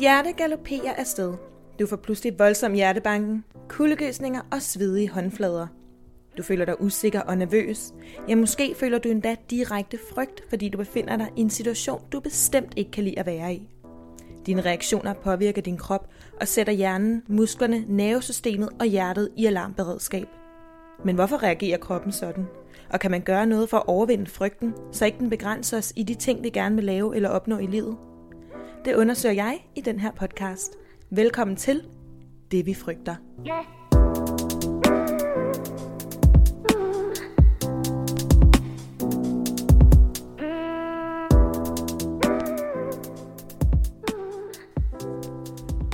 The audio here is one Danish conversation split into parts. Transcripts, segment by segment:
hjerte galopperer afsted. Du får pludselig voldsom hjertebanken, kuldegøsninger og svedige håndflader. Du føler dig usikker og nervøs. Ja, måske føler du endda direkte frygt, fordi du befinder dig i en situation, du bestemt ikke kan lide at være i. Dine reaktioner påvirker din krop og sætter hjernen, musklerne, nervesystemet og hjertet i alarmberedskab. Men hvorfor reagerer kroppen sådan? Og kan man gøre noget for at overvinde frygten, så ikke den begrænser os i de ting, vi gerne vil lave eller opnå i livet? Det undersøger jeg i den her podcast. Velkommen til Det vi frygter. Yeah.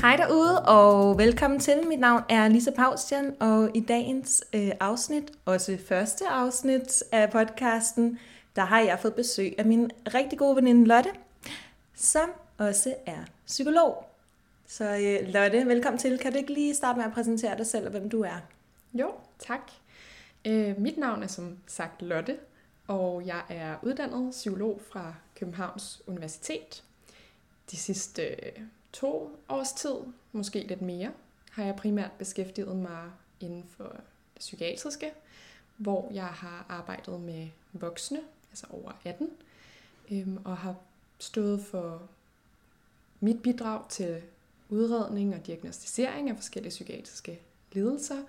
Hej derude, og velkommen til. Mit navn er Lisa Paustian, og i dagens øh, afsnit, også første afsnit af podcasten, der har jeg fået besøg af min rigtig gode veninde Lotte, som også er psykolog. Så øh, Lotte, velkommen til. Kan du ikke lige starte med at præsentere dig selv og hvem du er? Jo, tak. Øh, mit navn er som sagt Lotte, og jeg er uddannet psykolog fra Københavns Universitet. De sidste øh, to års tid, måske lidt mere, har jeg primært beskæftiget mig inden for det psykiatriske, hvor jeg har arbejdet med voksne, altså over 18, øhm, og har stået for mit bidrag til udredning og diagnostisering af forskellige psykiatriske lidelser.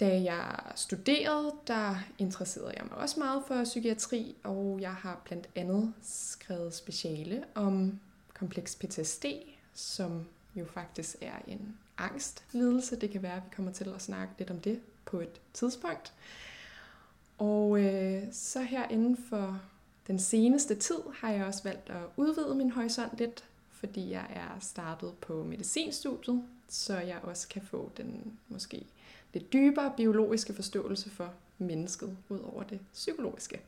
Da jeg studerede, der interesserede jeg mig også meget for psykiatri, og jeg har blandt andet skrevet speciale om kompleks PTSD, som jo faktisk er en angstlidelse. Det kan være, at vi kommer til at snakke lidt om det på et tidspunkt. Og øh, så her inden for den seneste tid har jeg også valgt at udvide min horisont lidt, fordi jeg er startet på medicinstudiet, så jeg også kan få den måske lidt dybere biologiske forståelse for mennesket, ud over det psykologiske.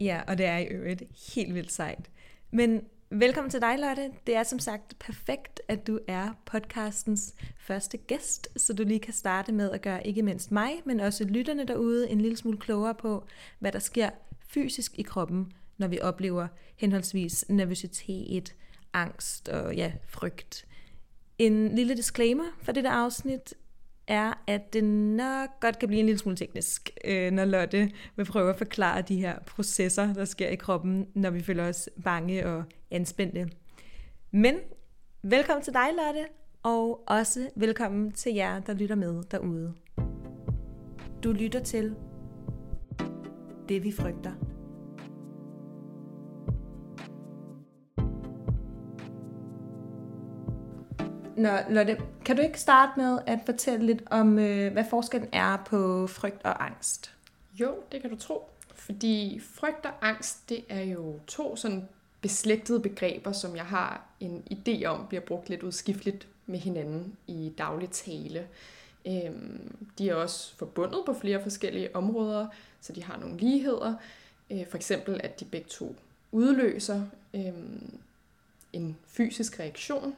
Ja, og det er i øvrigt helt vildt sejt. Men Velkommen til dig, Lotte. Det er som sagt perfekt, at du er podcastens første gæst, så du lige kan starte med at gøre ikke mindst mig, men også lytterne derude en lille smule klogere på, hvad der sker fysisk i kroppen, når vi oplever henholdsvis nervøsitet, angst og ja, frygt. En lille disclaimer for dette afsnit er, at det nok godt kan blive en lille smule teknisk, øh, når Lotte vil prøve at forklare de her processer, der sker i kroppen, når vi føler os bange og anspændte. Men velkommen til dig, Lotte, og også velkommen til jer, der lytter med derude. Du lytter til det, vi frygter. Nå, Lotte, kan du ikke starte med at fortælle lidt om, øh, hvad forskellen er på frygt og angst? Jo, det kan du tro. Fordi frygt og angst, det er jo to sådan beslægtede begreber, som jeg har en idé om bliver brugt lidt udskifteligt med hinanden i daglig tale. Øhm, de er også forbundet på flere forskellige områder, så de har nogle ligheder. Øh, for eksempel, at de begge to udløser øhm, en fysisk reaktion,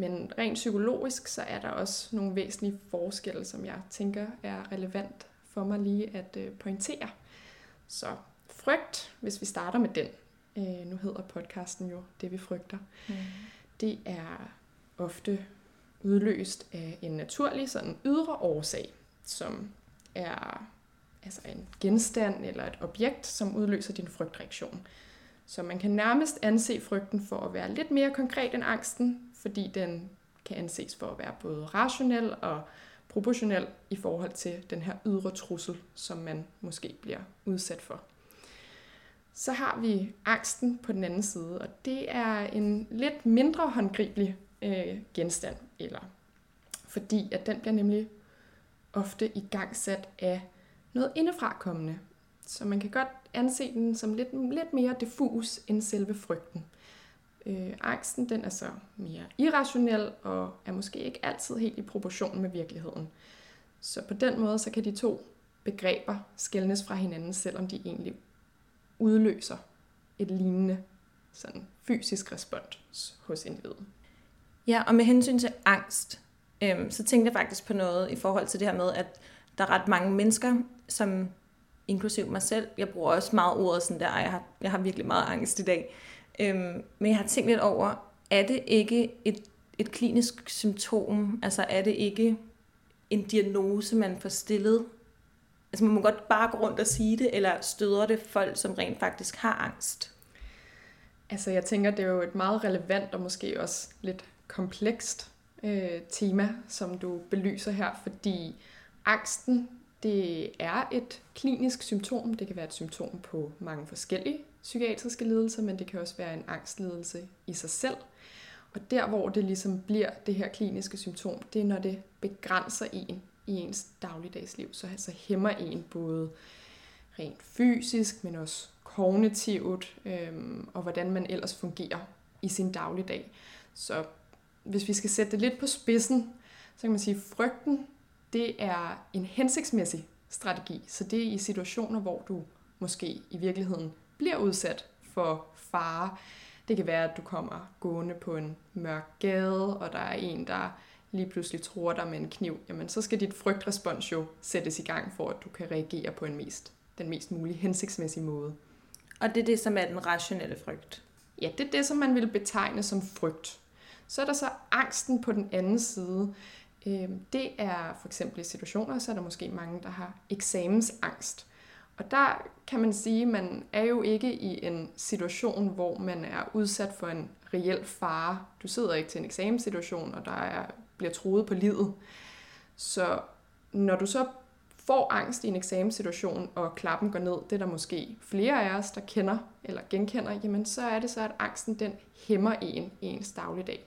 men rent psykologisk, så er der også nogle væsentlige forskelle, som jeg tænker er relevant for mig lige at øh, pointere. Så frygt, hvis vi starter med den, øh, nu hedder podcasten jo Det vi frygter, mm. det er ofte udløst af en naturlig sådan ydre årsag, som er altså en genstand eller et objekt, som udløser din frygtreaktion. Så man kan nærmest anse frygten for at være lidt mere konkret end angsten, fordi den kan anses for at være både rationel og proportionel i forhold til den her ydre trussel, som man måske bliver udsat for. Så har vi angsten på den anden side, og det er en lidt mindre håndgribelig øh, genstand, eller fordi at den bliver nemlig ofte i gang sat af noget indefrakommende. Så man kan godt anse den som lidt, lidt mere diffus end selve frygten. Øh, angsten den er så mere irrationel og er måske ikke altid helt i proportion med virkeligheden. Så på den måde så kan de to begreber skældnes fra hinanden, selvom de egentlig udløser et lignende sådan fysisk respons hos individet. Ja, og med hensyn til angst, øhm, så tænkte jeg faktisk på noget i forhold til det her med, at der er ret mange mennesker, som inklusiv mig selv, jeg bruger også meget ordet sådan der, jeg har, jeg har virkelig meget angst i dag, Øhm, men jeg har tænkt lidt over, er det ikke et, et klinisk symptom? Altså er det ikke en diagnose, man får stillet? Altså man må godt bare gå rundt og sige det, eller støder det folk, som rent faktisk har angst? Altså jeg tænker, det er jo et meget relevant og måske også lidt komplekst øh, tema, som du belyser her, fordi angsten, det er et klinisk symptom. Det kan være et symptom på mange forskellige psykiatriske lidelser, men det kan også være en angstlidelse i sig selv. Og der, hvor det ligesom bliver det her kliniske symptom, det er, når det begrænser en i ens dagligdagsliv. Så altså hæmmer en både rent fysisk, men også kognitivt, øhm, og hvordan man ellers fungerer i sin dagligdag. Så hvis vi skal sætte det lidt på spidsen, så kan man sige, at frygten, det er en hensigtsmæssig strategi. Så det er i situationer, hvor du måske i virkeligheden bliver udsat for fare. Det kan være, at du kommer gående på en mørk gade, og der er en, der lige pludselig tror dig med en kniv. Jamen, så skal dit frygtrespons jo sættes i gang, for at du kan reagere på en mest, den mest mulige hensigtsmæssige måde. Og det er det, som er den rationelle frygt? Ja, det er det, som man vil betegne som frygt. Så er der så angsten på den anden side. Øhm, det er for eksempel i situationer, så er der måske mange, der har eksamensangst. Og der kan man sige, at man er jo ikke i en situation, hvor man er udsat for en reel fare. Du sidder ikke til en eksamenssituation, og der er, bliver troet på livet. Så når du så får angst i en eksamenssituation, og klappen går ned, det er der måske flere af os, der kender eller genkender, jamen så er det så, at angsten den hæmmer en i ens dagligdag.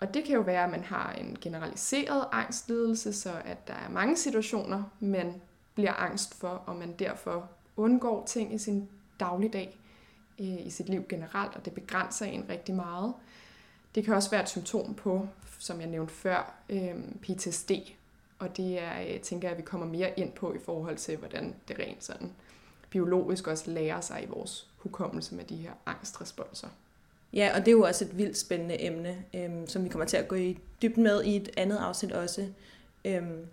Og det kan jo være, at man har en generaliseret angstlidelse, så at der er mange situationer, man bliver angst for, og man derfor undgår ting i sin dagligdag, øh, i sit liv generelt, og det begrænser en rigtig meget. Det kan også være et symptom på, som jeg nævnte før, øh, PTSD, og det er, jeg tænker jeg, at vi kommer mere ind på i forhold til, hvordan det rent sådan biologisk også lærer sig i vores hukommelse med de her angstresponser. Ja, og det er jo også et vildt spændende emne, øhm, som vi kommer til at gå i dybden med i et andet afsnit også. Øhm,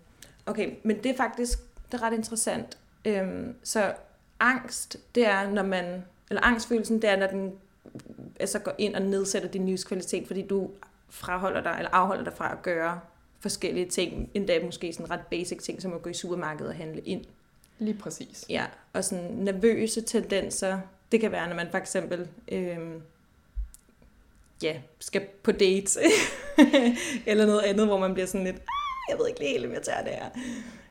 okay, men det er faktisk det er ret interessant. Øhm, så angst, det er, når man, eller angstfølelsen, det er, når den altså går ind og nedsætter din livskvalitet, fordi du fraholder dig, eller afholder dig fra at gøre forskellige ting, endda måske sådan ret basic ting, som at gå i supermarkedet og handle ind. Lige præcis. Ja, og sådan nervøse tendenser, det kan være, når man for eksempel øhm, ja, skal på dates, eller noget andet, hvor man bliver sådan lidt, ah, jeg ved ikke helt, om jeg tager det her.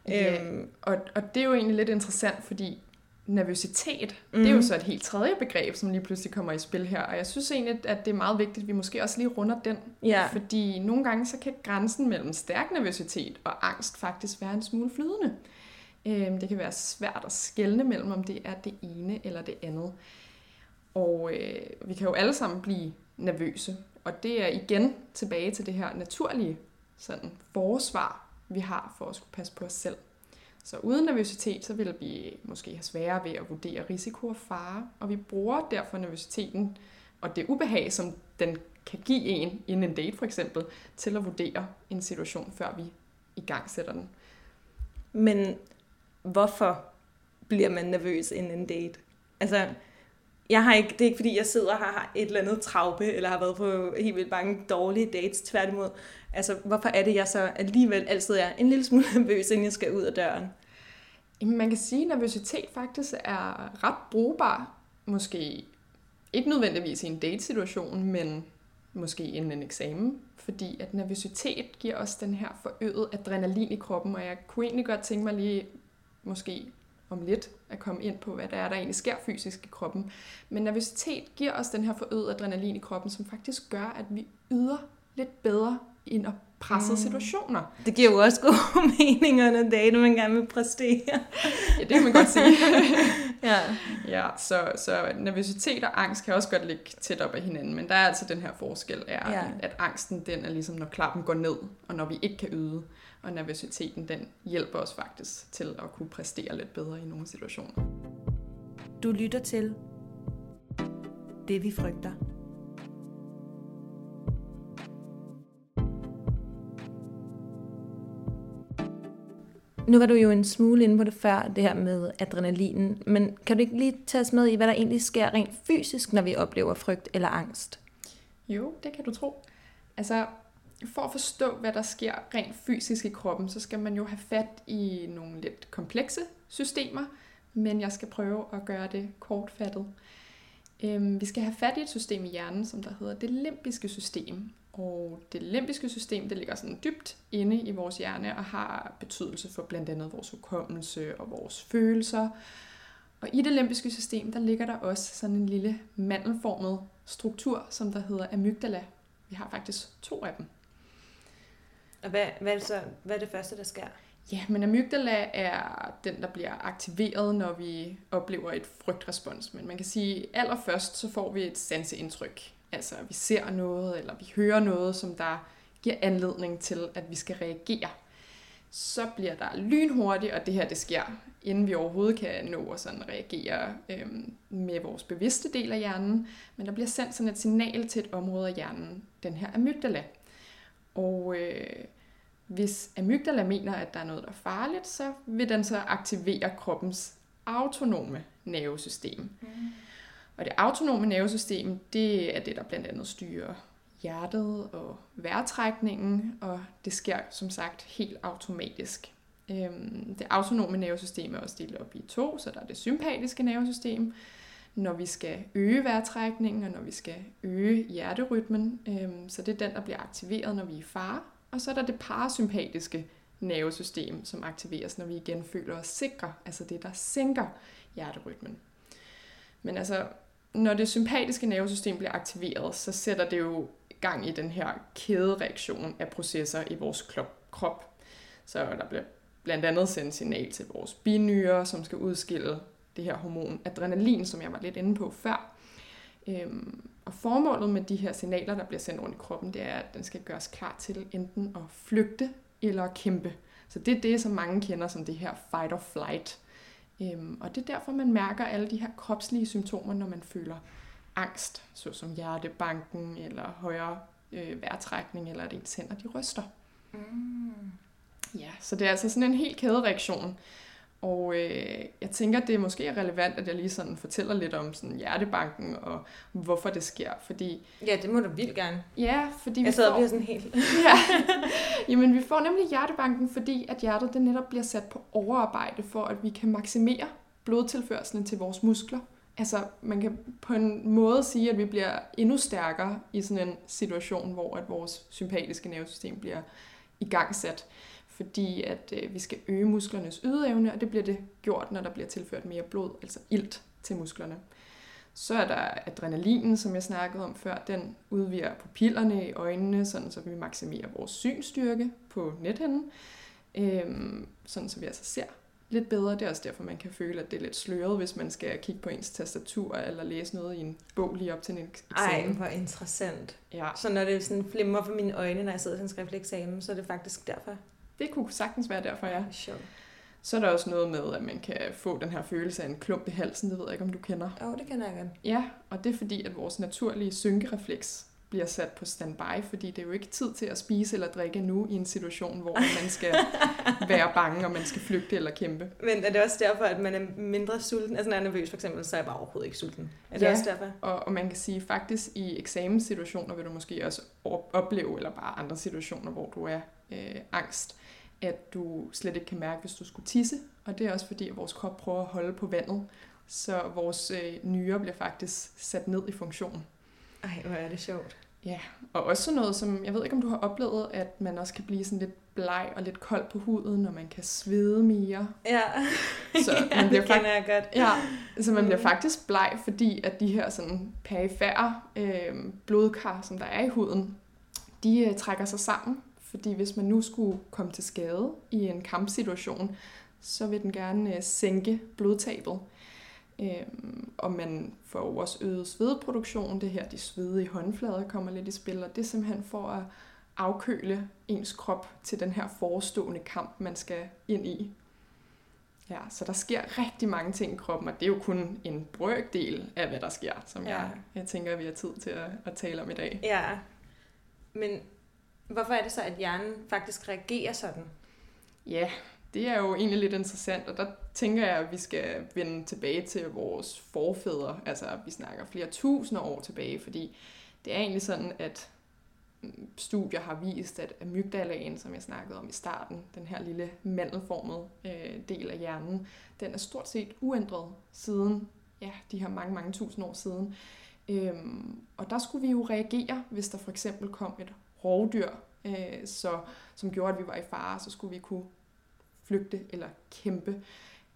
Ja, øhm, og, og det er jo egentlig lidt interessant, fordi nervøsitet, mm. det er jo mhm. så et helt tredje begreb, som lige pludselig kommer i spil her. Og jeg synes egentlig, at det er meget vigtigt, at vi måske også lige runder den. Ja. Fordi nogle gange, så kan grænsen mellem stærk nervøsitet og angst faktisk være en smule flydende. Øhm, det kan være svært at skelne mellem, om det er det ene eller det andet. Og øh, vi kan jo alle sammen blive nervøse. Og det er igen tilbage til det her naturlige sådan, forsvar, vi har for at skulle passe på os selv. Så uden nervøsitet, så vil vi måske have sværere ved at vurdere risiko og fare, og vi bruger derfor nervøsiteten og det ubehag, som den kan give en inden en date for eksempel, til at vurdere en situation, før vi i gang sætter den. Men hvorfor bliver man nervøs inden en date? Altså, jeg har ikke, det er ikke fordi, jeg sidder og har et eller andet traume, eller har været på helt vildt mange dårlige dates, tværtimod. Altså, hvorfor er det, jeg så alligevel altid er en lille smule nervøs, inden jeg skal ud af døren? Jamen, man kan sige, at nervøsitet faktisk er ret brugbar. Måske ikke nødvendigvis i en date-situation, men måske inden en eksamen. Fordi at nervøsitet giver os den her forøget adrenalin i kroppen, og jeg kunne egentlig godt tænke mig lige måske om lidt at komme ind på, hvad der er, der egentlig sker fysisk i kroppen. Men nervøsitet giver os den her forøget adrenalin i kroppen, som faktisk gør, at vi yder lidt bedre i en pressede mm. situationer. Det giver jo også god mening under date, man gerne vil præstere. ja, det kan man godt sige. ja. ja så, så nervøsitet og angst kan også godt ligge tæt op af hinanden, men der er altså den her forskel, er, ja. at angsten den er ligesom, når klappen går ned, og når vi ikke kan yde. Og nervøsiteten, den hjælper os faktisk til at kunne præstere lidt bedre i nogle situationer. Du lytter til det, vi frygter. Nu var du jo en smule inde på det før, det her med adrenalinen, men kan du ikke lige tage os med i, hvad der egentlig sker rent fysisk, når vi oplever frygt eller angst? Jo, det kan du tro. Altså, for at forstå, hvad der sker rent fysisk i kroppen, så skal man jo have fat i nogle lidt komplekse systemer, men jeg skal prøve at gøre det kortfattet. Øhm, vi skal have fat i et system i hjernen, som der hedder det limbiske system. Og det limbiske system, det ligger sådan dybt inde i vores hjerne og har betydelse for blandt andet vores hukommelse og vores følelser. Og i det limbiske system, der ligger der også sådan en lille mandelformet struktur, som der hedder amygdala. Vi har faktisk to af dem. Og hvad, hvad, er det så, hvad er det første, der sker? Ja, men amygdala er den, der bliver aktiveret, når vi oplever et frygtrespons. Men man kan sige, at allerførst så får vi et sanseindtryk. Altså, vi ser noget, eller vi hører noget, som der giver anledning til, at vi skal reagere. Så bliver der lynhurtigt, og det her det sker, inden vi overhovedet kan nå at sådan reagere øhm, med vores bevidste del af hjernen. Men der bliver sendt sådan et signal til et område af hjernen, den her amygdala. Og øh, hvis amygdala mener, at der er noget, der er farligt, så vil den så aktivere kroppens autonome nervesystem. Mm. Og det autonome nervesystem, det er det, der blandt andet styrer hjertet og vejrtrækningen, og det sker som sagt helt automatisk. Øhm, det autonome nervesystem er også delt op i to, så der er det sympatiske nervesystem, når vi skal øge vejrtrækningen, og når vi skal øge hjerterytmen. Øhm, så det er den, der bliver aktiveret, når vi er i fare. Og så er der det parasympatiske nervesystem, som aktiveres, når vi igen føler os sikre, altså det, der sænker hjerterytmen. Men altså, når det sympatiske nervesystem bliver aktiveret, så sætter det jo gang i den her kædereaktion af processer i vores krop. Så der bliver blandt andet sendt signal til vores binyrer, som skal udskille det her hormon adrenalin, som jeg var lidt inde på før. Øhm, og formålet med de her signaler, der bliver sendt rundt i kroppen, det er, at den skal gøres klar til enten at flygte eller kæmpe. Så det er det, som mange kender som det her fight or flight. Øhm, og det er derfor, man mærker alle de her kropslige symptomer, når man føler angst, såsom hjertebanken eller højere øh, vejrtrækning, eller at ens hænder de ryster. Mm. Ja, så det er altså sådan en helt kædereaktion. Og øh, jeg tænker, det er måske relevant, at jeg lige sådan fortæller lidt om sådan hjertebanken og hvorfor det sker. Fordi, ja, det må du vildt gerne. Ja, fordi vi jeg sidder får... sådan helt... ja, jamen vi får nemlig hjertebanken, fordi at hjertet det netop bliver sat på overarbejde for, at vi kan maksimere blodtilførselen til vores muskler. Altså, man kan på en måde sige, at vi bliver endnu stærkere i sådan en situation, hvor at vores sympatiske nervesystem bliver igangsat fordi at øh, vi skal øge musklernes ydeevne, og det bliver det gjort, når der bliver tilført mere blod, altså ilt til musklerne. Så er der adrenalinen, som jeg snakkede om før, den udvider pupillerne i øjnene, sådan så vi maksimerer vores synstyrke på nethinden, øhm, sådan så vi altså ser lidt bedre. Det er også derfor, man kan føle, at det er lidt sløret, hvis man skal kigge på ens tastatur eller læse noget i en bog lige op til en eksamen. Ej, hvor interessant. Ja. Så når det sådan flimmer for mine øjne, når jeg sidder til en skriftlig eksamen, så er det faktisk derfor? Det kunne sagtens være derfor, ja. Sure. Så er der også noget med, at man kan få den her følelse af en klump i halsen. Det ved jeg ikke, om du kender. Jo, oh, det kender jeg godt. Ja, og det er fordi, at vores naturlige synkerefleks bliver sat på standby, fordi det er jo ikke tid til at spise eller drikke nu i en situation, hvor man skal være bange, og man skal flygte eller kæmpe. Men er det også derfor, at man er mindre sulten? Altså når jeg er nervøs for eksempel, så er jeg bare overhovedet ikke sulten. Er det ja, også derfor? Og, og man kan sige faktisk i eksamenssituationer vil du måske også opleve, eller bare andre situationer, hvor du er øh, angst, at du slet ikke kan mærke, hvis du skulle tisse. Og det er også fordi, at vores krop prøver at holde på vandet. Så vores øh, nyre bliver faktisk sat ned i funktion. Ej, hvor er det sjovt. Ja, og også sådan noget som, jeg ved ikke om du har oplevet, at man også kan blive sådan lidt bleg og lidt kold på huden, når man kan svede mere. Ja, så ja man bliver det kender jeg godt. Ja, så man bliver mm. faktisk bleg, fordi at de her sådan perifære øh, blodkar, som der er i huden, de øh, trækker sig sammen, fordi hvis man nu skulle komme til skade i en kampsituation, så vil den gerne øh, sænke blodtabet. Øhm, og man får også øget svedproduktion. Det her, de svedige håndflader kommer lidt i spil, og det er simpelthen for at afkøle ens krop til den her forestående kamp, man skal ind i. Ja, så der sker rigtig mange ting i kroppen, og det er jo kun en brøkdel af, hvad der sker, som ja. jeg, jeg tænker, vi har tid til at, at tale om i dag. Ja, men Hvorfor er det så, at hjernen faktisk reagerer sådan? Ja, det er jo egentlig lidt interessant, og der tænker jeg, at vi skal vende tilbage til vores forfædre. Altså, vi snakker flere tusinder år tilbage, fordi det er egentlig sådan, at studier har vist, at amygdalaen, som jeg snakkede om i starten, den her lille mandelformede øh, del af hjernen, den er stort set uændret siden ja, de her mange, mange tusind år siden. Øhm, og der skulle vi jo reagere, hvis der for eksempel kom et rovdyr, øh, så, som gjorde, at vi var i fare, så skulle vi kunne flygte eller kæmpe.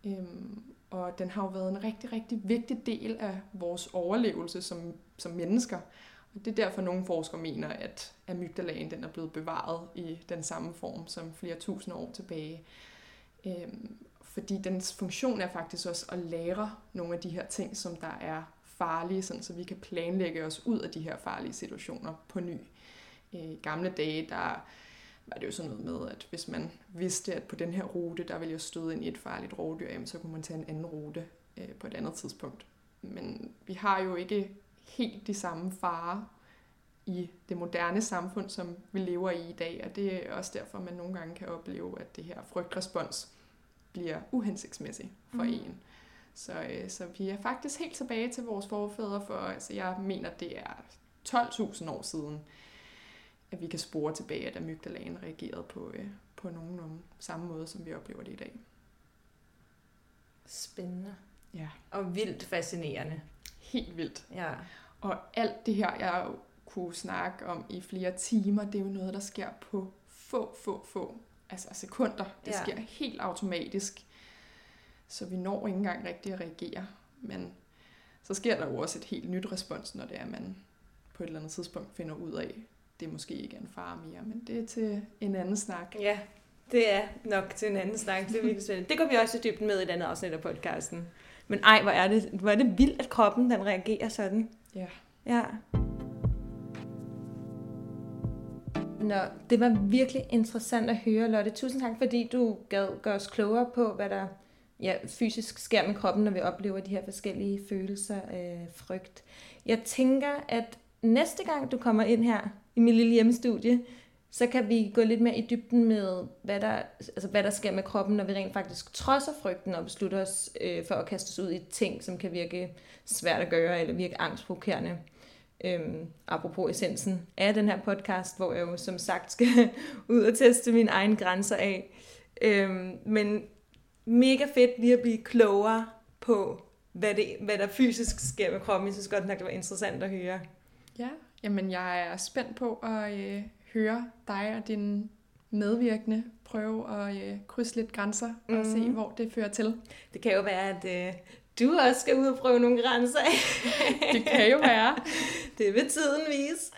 Øhm, og den har jo været en rigtig, rigtig vigtig del af vores overlevelse som, som mennesker. Og det er derfor, nogle forskere mener, at amygdalaen den er blevet bevaret i den samme form som flere tusind år tilbage. Øhm, fordi dens funktion er faktisk også at lære nogle af de her ting, som der er farlige, sådan, så vi kan planlægge os ud af de her farlige situationer på ny. I gamle dage, der var det jo sådan noget med, at hvis man vidste, at på den her rute, der ville jeg støde ind i et farligt rovdyr, jamen, så kunne man tage en anden rute øh, på et andet tidspunkt. Men vi har jo ikke helt de samme farer i det moderne samfund, som vi lever i i dag, og det er også derfor, man nogle gange kan opleve, at det her frygtrespons bliver uhensigtsmæssig for mm. en. Så, øh, så vi er faktisk helt tilbage til vores forfædre, for altså, jeg mener, det er 12.000 år siden, at vi kan spore tilbage, at amygdalaen reagerede på, øh, på nogenlunde samme måde, som vi oplever det i dag. Spændende. Ja. Og vildt fascinerende. Helt vildt. Ja. Og alt det her, jeg kunne snakke om i flere timer, det er jo noget, der sker på få, få, få altså sekunder. Det ja. sker helt automatisk. Så vi når ikke engang rigtig at reagere. Men så sker der jo også et helt nyt respons, når det er, at man på et eller andet tidspunkt finder ud af, det måske ikke er en far mere, men det er til en anden snak. Ja, det er nok til en anden snak. Det, er virkelig spændende. det går vi også i dybden med i et andet afsnit af podcasten. Men ej, hvor er det, hvor er det vildt, at kroppen den reagerer sådan. Ja. Ja. Nå, det var virkelig interessant at høre, Lotte. Tusind tak, fordi du gad gøre os klogere på, hvad der ja, fysisk sker med kroppen, når vi oplever de her forskellige følelser af frygt. Jeg tænker, at næste gang du kommer ind her i min lille hjemmestudie, så kan vi gå lidt mere i dybden med, hvad der, altså hvad der sker med kroppen, når vi rent faktisk trodser frygten og beslutter os øh, for at kaste os ud i ting, som kan virke svært at gøre eller virke angstprovokerende. Øhm, apropos essensen af den her podcast, hvor jeg jo som sagt skal ud og teste mine egne grænser af. Øhm, men mega fedt lige at blive klogere på, hvad, det, hvad der fysisk sker med kroppen. Jeg synes godt nok, det var interessant at høre. Ja, jamen jeg er spændt på at øh, høre dig og din medvirkende prøve at øh, krydse lidt grænser og mm. se, mhm. hvor det fører til. Det kan jo være, at øh, du også skal ud og prøve nogle grænser det kan jo være. det vil tiden vise.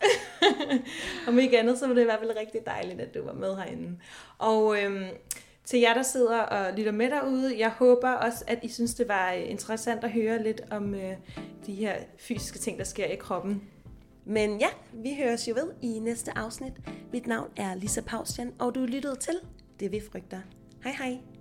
Om ikke andet, så var det i hvert fald rigtig dejligt, at du var med herinde. Og øhm, til jer, der sidder og lytter med derude, jeg håber også, at I synes, det var interessant at høre lidt om øh, de her fysiske ting, der sker i kroppen. Men ja, vi høres jo ved i næste afsnit. Mit navn er Lisa Paustian, og du lyttede til Det vi frygter. Hej hej!